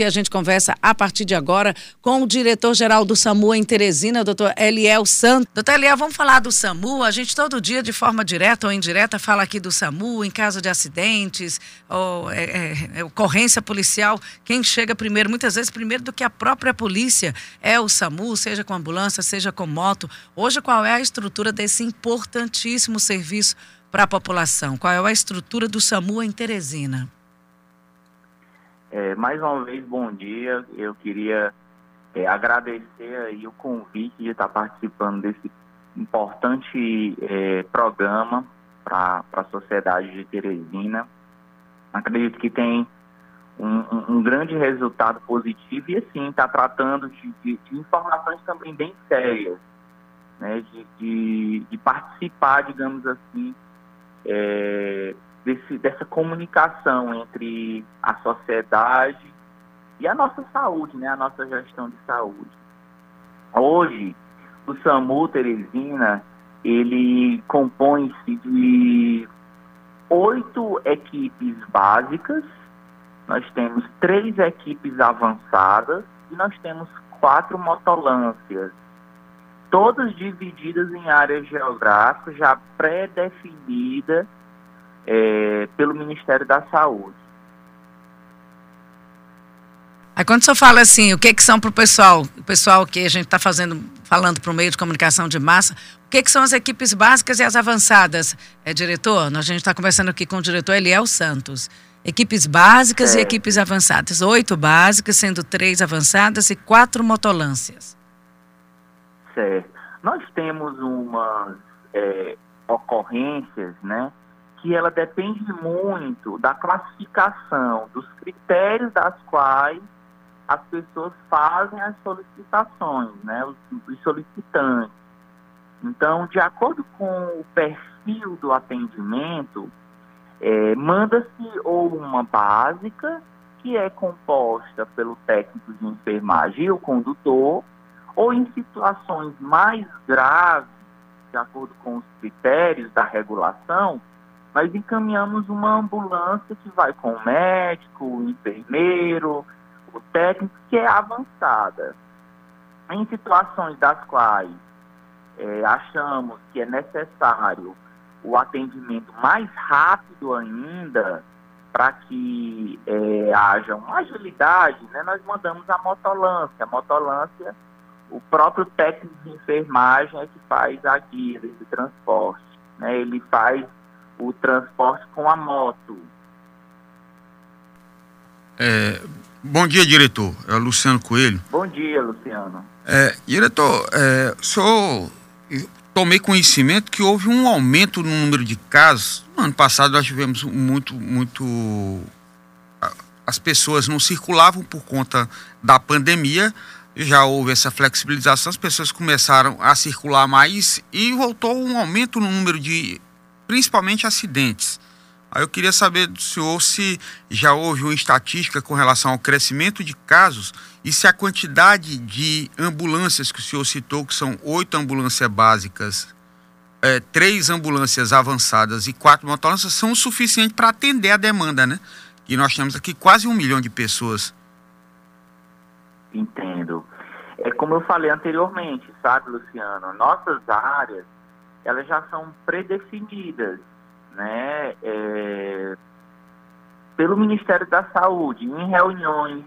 E a gente conversa a partir de agora com o diretor-geral do SAMU em Teresina, doutor Eliel Santos. Doutor Eliel, vamos falar do SAMU. A gente todo dia, de forma direta ou indireta, fala aqui do SAMU em caso de acidentes, ou é, é, é, ocorrência policial. Quem chega primeiro, muitas vezes primeiro do que a própria polícia, é o SAMU, seja com ambulância, seja com moto. Hoje, qual é a estrutura desse importantíssimo serviço para a população? Qual é a estrutura do SAMU em Teresina? É, mais uma vez, bom dia. Eu queria é, agradecer aí o convite de estar participando desse importante é, programa para a sociedade de Teresina. Acredito que tem um, um, grande resultado positivo e, assim, está tratando de, de, de, informações também bem sérias, né, de, de, de participar, digamos assim, é, desse, dessa comunicação entre a sociedade e a nossa saúde, né, a nossa gestão de saúde. Hoje, o SAMU Teresina, ele compõe-se de oito equipes básicas, nós temos três equipes avançadas e nós temos quatro motolâncias, todas divididas em áreas geográficas já pré-definidas é, pelo Ministério da Saúde. Aí quando o senhor fala assim, o que que são para o pessoal, o pessoal que a gente está fazendo, falando para o meio de comunicação de massa, o que que são as equipes básicas e as avançadas, é, diretor? A gente está conversando aqui com o diretor Eliel Santos. Equipes básicas é. e equipes avançadas. Oito básicas, sendo três avançadas e quatro motolâncias. Certo. Nós temos umas é, ocorrências, né, que ela depende muito da classificação, dos critérios das quais as pessoas fazem as solicitações, né, os, os solicitantes. Então, de acordo com o perfil do atendimento, é, manda-se ou uma básica, que é composta pelo técnico de enfermagem e o condutor, ou em situações mais graves, de acordo com os critérios da regulação, nós encaminhamos uma ambulância que vai com o médico, o enfermeiro, o técnico, que é avançada. Em situações das quais é, achamos que é necessário o atendimento mais rápido ainda, para que é, haja uma agilidade, né, nós mandamos a motolância. A motolância, o próprio técnico de enfermagem é que faz a guia desse transporte. Né, ele faz o transporte com a moto. É, bom dia, diretor. É o Luciano Coelho. Bom dia, Luciano. É, diretor, é, sou, tomei conhecimento que houve um aumento no número de casos. No ano passado nós tivemos muito, muito. As pessoas não circulavam por conta da pandemia. Já houve essa flexibilização, as pessoas começaram a circular mais e voltou um aumento no número de principalmente acidentes. Aí eu queria saber do senhor se já houve uma estatística com relação ao crescimento de casos e se a quantidade de ambulâncias que o senhor citou, que são oito ambulâncias básicas, é, três ambulâncias avançadas e quatro motolâncias, são o suficiente para atender a demanda, né? E nós temos aqui quase um milhão de pessoas. Entendo. É como eu falei anteriormente, sabe, Luciano? Nossas áreas elas já são predefinidas, né, é, pelo Ministério da Saúde, em reuniões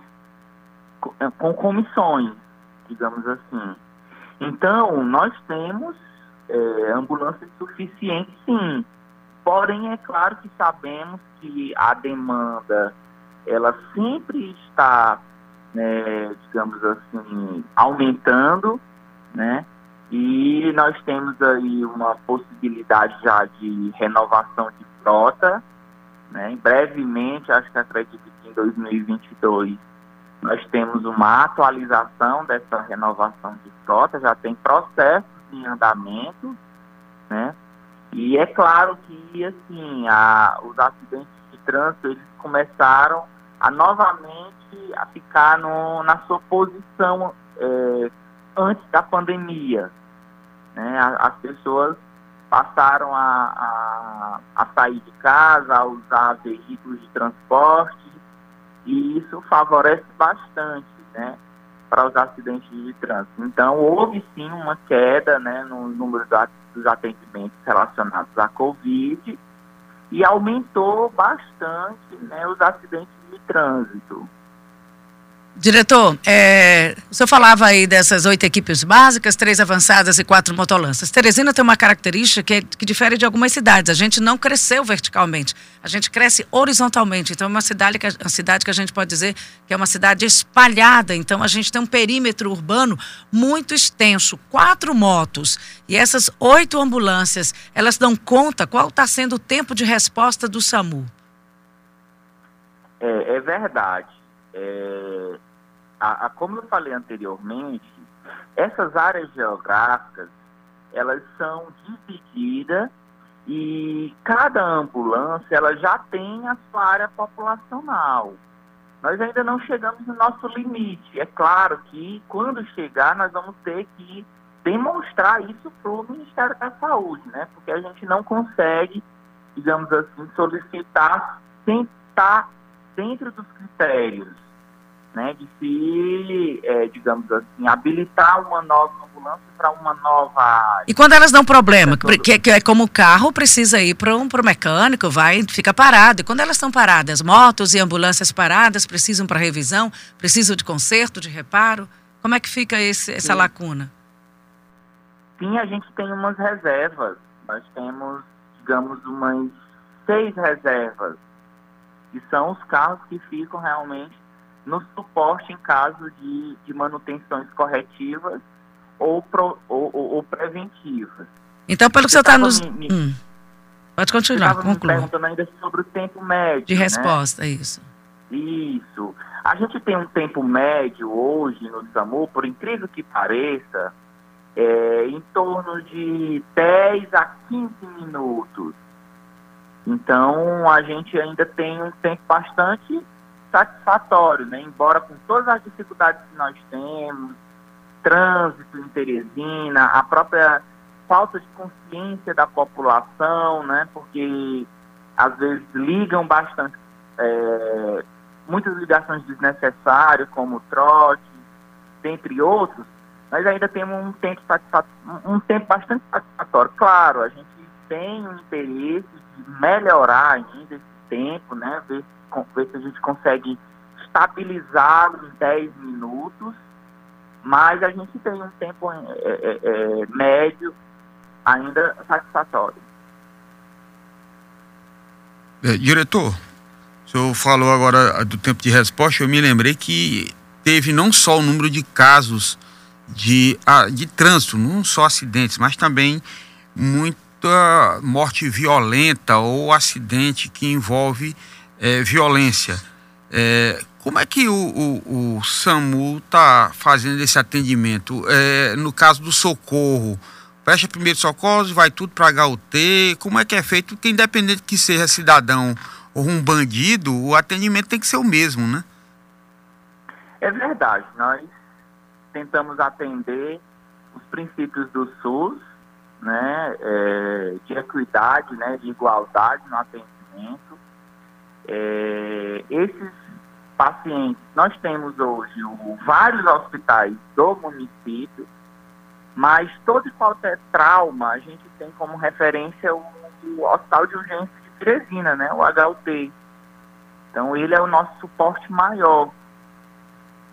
com, é, com comissões, digamos assim. Então, nós temos é, ambulâncias suficientes, sim. Porém, é claro que sabemos que a demanda, ela sempre está, né, digamos assim, aumentando, né? E nós temos aí uma possibilidade já de renovação de frota, né? brevemente, acho que acredito que em 2022 nós temos uma atualização dessa renovação de frota, já tem processos em andamento, né? E é claro que assim, a, os acidentes de trânsito eles começaram a novamente a ficar no, na sua posição é, antes da pandemia, né? As pessoas passaram a, a, a sair de casa, a usar veículos de transporte e isso favorece bastante, né, para os acidentes de trânsito. Então, houve sim uma queda, né, no número dos atendimentos relacionados à Covid e aumentou bastante, né, os acidentes de trânsito. Diretor, é, o senhor falava aí dessas oito equipes básicas, três avançadas e quatro motolanças. Teresina tem uma característica que, é, que difere de algumas cidades. A gente não cresceu verticalmente, a gente cresce horizontalmente. Então, é uma cidade, que, uma cidade que a gente pode dizer que é uma cidade espalhada. Então, a gente tem um perímetro urbano muito extenso, quatro motos. E essas oito ambulâncias, elas dão conta qual está sendo o tempo de resposta do SAMU? É, é verdade. É, a, a, como eu falei anteriormente, essas áreas geográficas, elas são divididas e cada ambulância ela já tem a sua área populacional. Nós ainda não chegamos no nosso limite. É claro que quando chegar nós vamos ter que demonstrar isso para o Ministério da Saúde, né? Porque a gente não consegue, digamos assim, solicitar sem estar dentro dos critérios né, de se, é, digamos assim, habilitar uma nova ambulância para uma nova área. E quando elas dão problema, que, que é como o carro precisa ir para um pro mecânico, vai, fica parado. E quando elas estão paradas, motos e ambulâncias paradas precisam para revisão, precisam de conserto, de reparo, como é que fica esse, essa Sim. lacuna? Sim, a gente tem umas reservas. Nós temos, digamos, umas seis reservas, que são os carros que ficam realmente no suporte em caso de, de manutenções corretivas ou, pro, ou, ou, preventivas. Então, pelo que você está nos. Me, hum. Pode continuar, conclua. perguntando ainda sobre o tempo médio. De né? resposta, né? isso. Isso. A gente tem um tempo médio hoje no SAMU, por incrível que pareça, é, em torno de 10 a 15 minutos. Então, a gente ainda tem um tempo bastante satisfatório, né? embora com todas as dificuldades que nós temos, trânsito em Teresina, a própria falta de consciência da população, né? porque às vezes ligam bastante, é, muitas ligações desnecessárias, como trote, dentre outros, nós ainda temos um tempo, um tempo bastante satisfatório. Claro, a gente tem o interesse de melhorar ainda esse tempo, né? ver ver se a gente consegue estabilizar em 10 minutos, mas a gente tem um tempo é, é, é, médio ainda satisfatório. É, diretor, o senhor falou agora do tempo de resposta, eu me lembrei que teve não só o número de casos de, ah, de trânsito, não só acidentes, mas também morte violenta ou acidente que envolve é, violência. É, como é que o, o, o SAMU está fazendo esse atendimento? É, no caso do socorro, presta primeiro socorro, vai tudo para HUT? Como é que é feito? Porque independente que seja cidadão ou um bandido, o atendimento tem que ser o mesmo, né? É verdade. Nós tentamos atender os princípios do SUS, né, é, de equidade, né, de igualdade no atendimento. É, esses pacientes, nós temos hoje vários hospitais do município, mas todo e qualquer trauma a gente tem como referência o, o Hospital de Urgência de Teresina, né, o HUT. Então ele é o nosso suporte maior.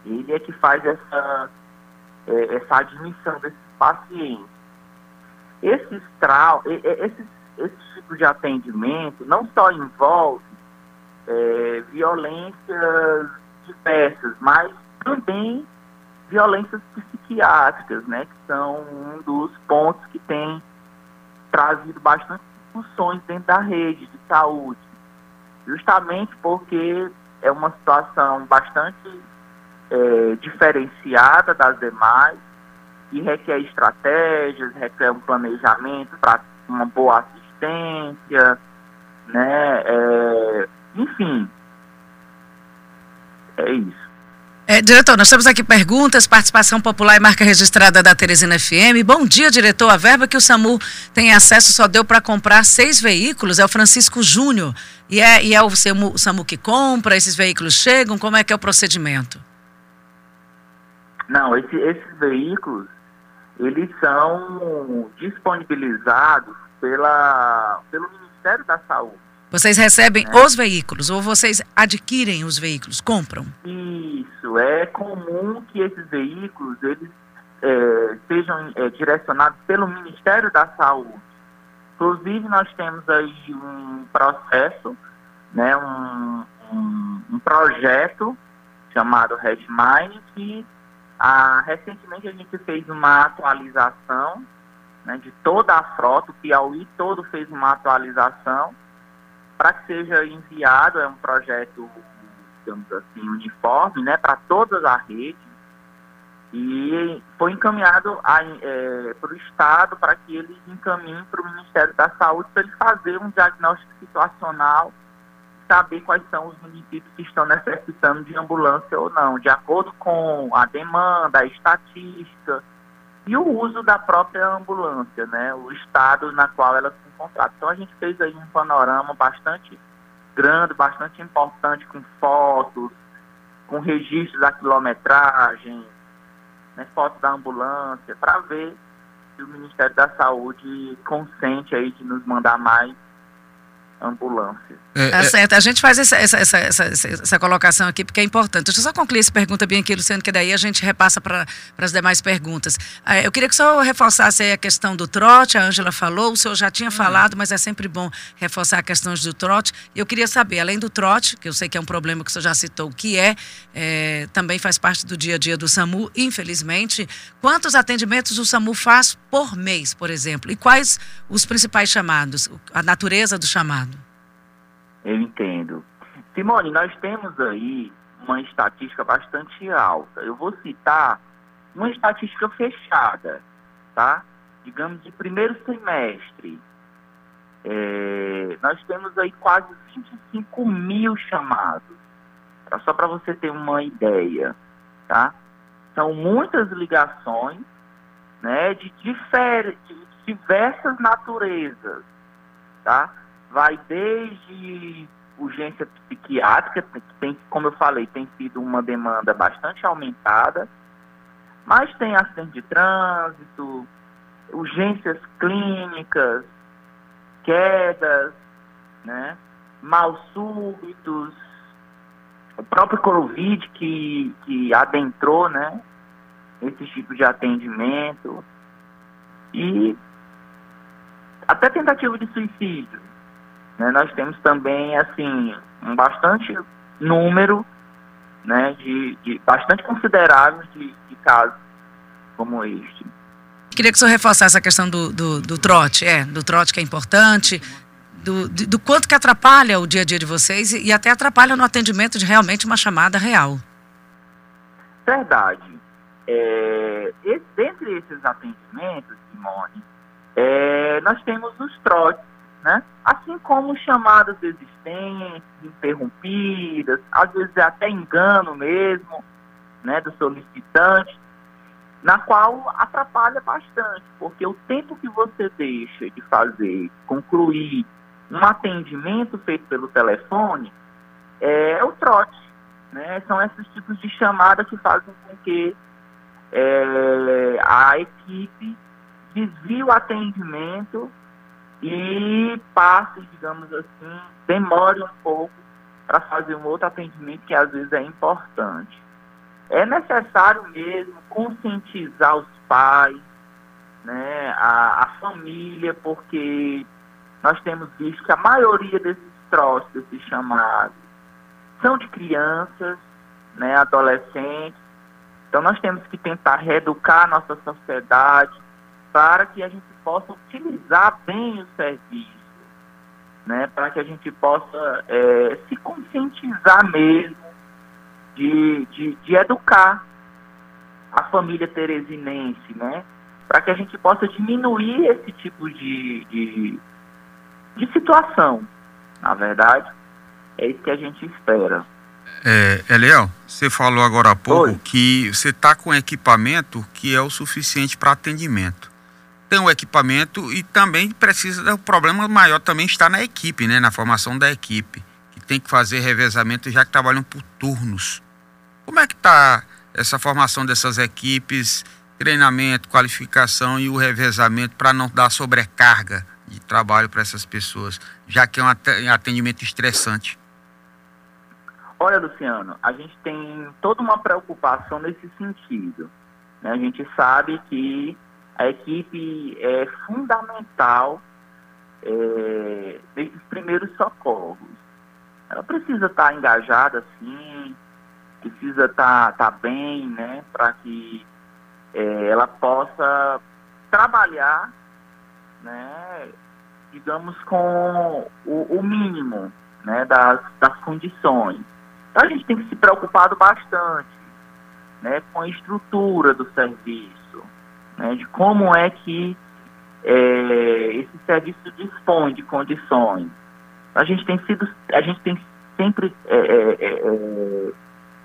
Ele é que faz essa, é, essa admissão desses pacientes. Esses trau esses, esse tipo de atendimento não só envolve é, violências diversas, mas também violências psiquiátricas, né, que são um dos pontos que tem trazido bastante discussões dentro da rede de saúde, justamente porque é uma situação bastante é, diferenciada das demais e requer estratégias, requer um planejamento para uma boa assistência, né, é, enfim, é isso. É, diretor, nós temos aqui perguntas, participação popular e marca registrada da Teresina FM. Bom dia, diretor. A verba que o SAMU tem acesso só deu para comprar seis veículos. É o Francisco Júnior. E é, e é o, SAMU, o SAMU que compra, esses veículos chegam? Como é que é o procedimento? Não, esse, esses veículos, eles são disponibilizados pela, pelo Ministério da Saúde. Vocês recebem é. os veículos ou vocês adquirem os veículos, compram? Isso, é comum que esses veículos eles é, sejam é, direcionados pelo Ministério da Saúde. Inclusive nós temos aí um processo, né, um, um, um projeto chamado Redmine que ah, recentemente a gente fez uma atualização né, de toda a frota, o Piauí todo fez uma atualização para que seja enviado, é um projeto, digamos assim, uniforme, né, para todas as redes, e foi encaminhado é, para o Estado para que eles encaminhem para o Ministério da Saúde para ele fazer um diagnóstico situacional saber quais são os municípios que estão necessitando de ambulância ou não, de acordo com a demanda, a estatística e o uso da própria ambulância, né, o estado na qual ela se encontra. Então a gente fez aí um panorama bastante grande, bastante importante, com fotos, com registros da quilometragem, né, fotos da ambulância, para ver se o Ministério da Saúde consente aí de nos mandar mais ambulância. É, tá é, certo. A gente faz essa, essa, essa, essa, essa colocação aqui porque é importante. Deixa eu só concluir essa pergunta bem aqui, Luciano, que daí a gente repassa para as demais perguntas. Ah, eu queria que só reforçasse a questão do trote, a Ângela falou, o senhor já tinha hum. falado, mas é sempre bom reforçar a questão do trote. E eu queria saber, além do trote, que eu sei que é um problema que o senhor já citou, o que é, é também faz parte do dia a dia do SAMU, infelizmente, quantos atendimentos o SAMU faz por mês, por exemplo? E quais os principais chamados, a natureza do chamado? Eu entendo. Simone, nós temos aí uma estatística bastante alta. Eu vou citar uma estatística fechada, tá? Digamos de primeiro semestre. É, nós temos aí quase 25 mil chamados. Tá? Só para você ter uma ideia, tá? São muitas ligações, né? De, difer de diversas naturezas, tá? Vai desde urgência psiquiátrica, que tem, como eu falei, tem sido uma demanda bastante aumentada, mas tem acidente de trânsito, urgências clínicas, quedas, né, mal súbitos, o próprio Covid que, que adentrou, né, esse tipo de atendimento e até tentativa de suicídio. Né, nós temos também, assim, um bastante número, né, de, de bastante considerável de, de casos como este. Queria que o senhor reforçasse a questão do, do, do trote, é, do trote que é importante, do, do, quanto que atrapalha o dia a dia de vocês e, e até atrapalha no atendimento de realmente uma chamada real. Verdade. É, esse, dentre esses atendimentos, Simone, é, nós temos os trotes, né? Assim como chamadas existentes, interrompidas, às vezes é até engano mesmo, né, do solicitante, na qual atrapalha bastante, porque o tempo que você deixa de fazer, concluir um atendimento feito pelo telefone, é o trote, né? São esses tipos de chamada que fazem com que é, a equipe desvie o atendimento e passe, digamos assim, demore um pouco para fazer um outro atendimento que às vezes é importante. É necessário mesmo conscientizar os pais, né, a, a família, porque nós temos visto que a maioria desses troços, desses chamados, são de crianças, né, adolescentes. Então nós temos que tentar reeducar a nossa sociedade para que a gente possa utilizar bem o serviço, né, para que a gente possa é, se conscientizar mesmo de, de, de educar a família teresinense, né, para que a gente possa diminuir esse tipo de, de, de situação, na verdade, é isso que a gente espera. É, Eliel, você falou agora há pouco Oi. que você está com equipamento que é o suficiente para atendimento. Tem o equipamento e também precisa. O problema maior também está na equipe, né? Na formação da equipe, que tem que fazer revezamento já que trabalham por turnos. Como é que está essa formação dessas equipes, treinamento, qualificação e o revezamento para não dar sobrecarga de trabalho para essas pessoas, já que é um atendimento estressante? Olha, Luciano, a gente tem toda uma preocupação nesse sentido. Né? A gente sabe que a equipe é fundamental é, nesses primeiros socorros. Ela precisa estar engajada, sim, precisa estar, estar bem, né, para que é, ela possa trabalhar, né, digamos, com o, o mínimo né, das, das condições. Então a gente tem que se preocupado bastante né, com a estrutura do serviço, né, de como é que é, esse serviço dispõe de condições. A gente tem sido, a gente tem sempre é, é, é, é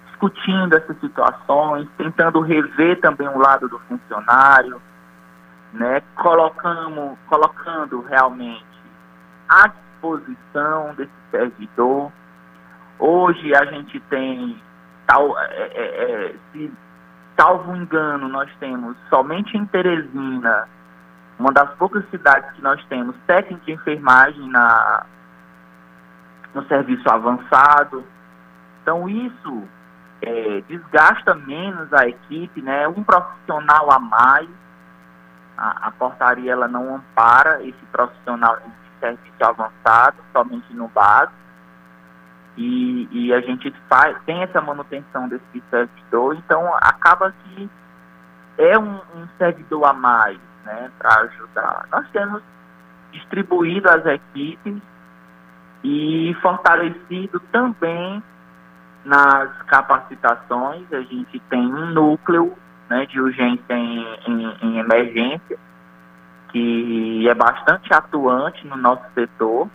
discutindo essas situações, tentando rever também o lado do funcionário, né, colocando, colocando realmente à disposição desse servidor Hoje a gente tem, tal, é, é, é, se salvo engano, nós temos somente em Teresina, uma das poucas cidades que nós temos técnico de enfermagem na, no serviço avançado. Então isso é, desgasta menos a equipe, né? Um profissional a mais. A, a portaria ela não ampara esse profissional de serviço avançado, somente no básico e, e a gente faz, tem essa manutenção desse servidor, então acaba que é um, um servidor a mais né, para ajudar. Nós temos distribuído as equipes e fortalecido também nas capacitações. A gente tem um núcleo né, de urgência em, em, em emergência, que é bastante atuante no nosso setor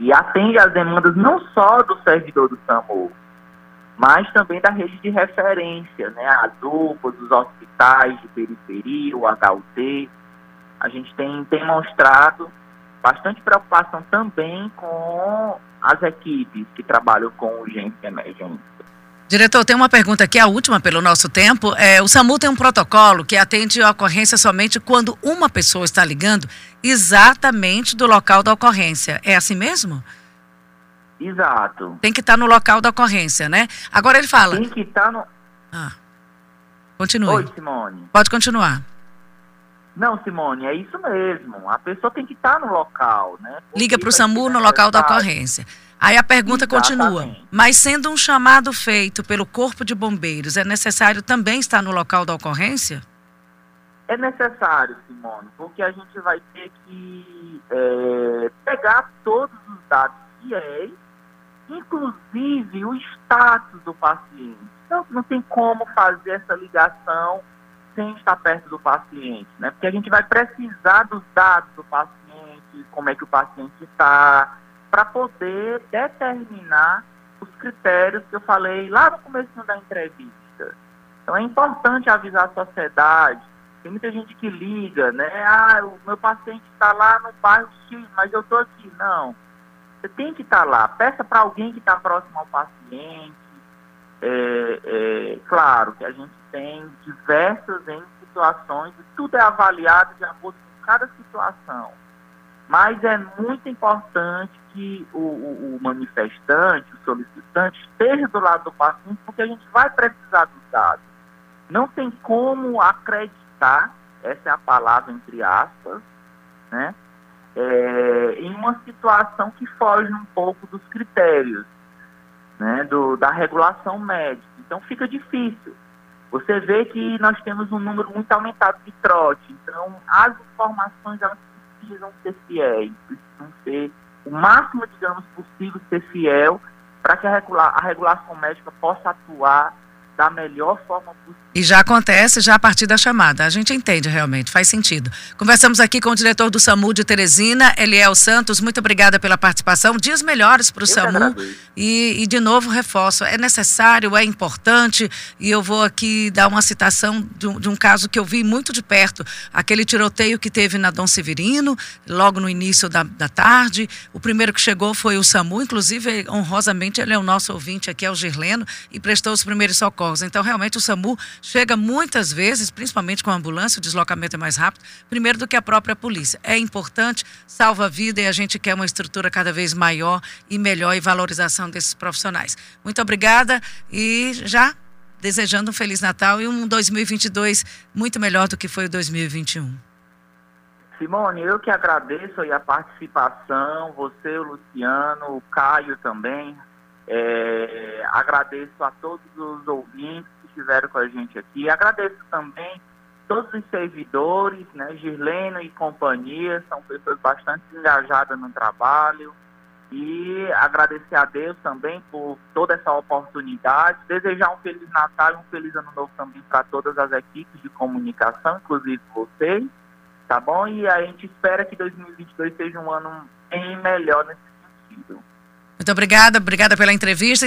e atende às demandas não só do servidor do SAMU, mas também da rede de referência, né, as UPAs, os hospitais de periferia, o HUT. A gente tem demonstrado bastante preocupação também com as equipes que trabalham com urgência e emergência. Diretor, tem uma pergunta aqui, a última pelo nosso tempo. É, o SAMU tem um protocolo que atende a ocorrência somente quando uma pessoa está ligando exatamente do local da ocorrência. É assim mesmo? Exato. Tem que estar no local da ocorrência, né? Agora ele fala. Tem que estar no. Ah. Continue. Oi, Simone. Pode continuar. Não, Simone, é isso mesmo. A pessoa tem que estar no local, né? Porque Liga para o SAMU no local da ocorrência. Aí a pergunta Exatamente. continua. Mas sendo um chamado feito pelo Corpo de Bombeiros, é necessário também estar no local da ocorrência? É necessário, Simone, porque a gente vai ter que é, pegar todos os dados fiéis, inclusive o status do paciente. Então, não tem como fazer essa ligação sem estar perto do paciente, né? Porque a gente vai precisar dos dados do paciente, como é que o paciente está, para poder determinar os critérios que eu falei lá no começo da entrevista. Então é importante avisar a sociedade. Tem muita gente que liga, né? Ah, o meu paciente está lá no bairro X, mas eu estou aqui. Não. Você tem que estar tá lá. Peça para alguém que está próximo ao paciente. É, é, claro que a gente tem diversas situações e tudo é avaliado de acordo com cada situação. Mas é muito importante que o, o, o, manifestante, o solicitante, esteja do lado do paciente, porque a gente vai precisar dos dados. Não tem como acreditar, essa é a palavra entre aspas, né, é, em uma situação que foge um pouco dos critérios né, do, da regulação médica. Então fica difícil. Você vê que nós temos um número muito aumentado de trote, então as informações elas precisam ser fiéis, precisam ser o máximo, digamos, possível ser fiel para que a, regula a regulação médica possa atuar da melhor forma possível. E já acontece já a partir da chamada. A gente entende realmente, faz sentido. Conversamos aqui com o diretor do SAMU de Teresina, Eliel Santos. Muito obrigada pela participação. Dias melhores para o SAMU. E, e, de novo, reforço: é necessário, é importante. E eu vou aqui dar uma citação de um, de um caso que eu vi muito de perto: aquele tiroteio que teve na Dom Severino, logo no início da, da tarde. O primeiro que chegou foi o SAMU, inclusive, honrosamente, ele é o nosso ouvinte aqui, é o Girleno, e prestou os primeiros socorros. Então, realmente, o SAMU chega muitas vezes, principalmente com a ambulância, o deslocamento é mais rápido, primeiro do que a própria polícia. É importante, salva a vida e a gente quer uma estrutura cada vez maior e melhor e valorização desses profissionais. Muito obrigada e já desejando um Feliz Natal e um 2022 muito melhor do que foi o 2021. Simone, eu que agradeço a participação, você, o Luciano, o Caio também. É, agradeço a todos os ouvintes estiveram com a gente aqui. Agradeço também todos os servidores, né, Girleno e companhia, são pessoas bastante engajadas no trabalho. E agradecer a Deus também por toda essa oportunidade. Desejar um Feliz Natal e um Feliz Ano Novo também para todas as equipes de comunicação, inclusive vocês. Tá bom? E a gente espera que 2022 seja um ano bem melhor nesse sentido. Muito obrigada, obrigada pela entrevista.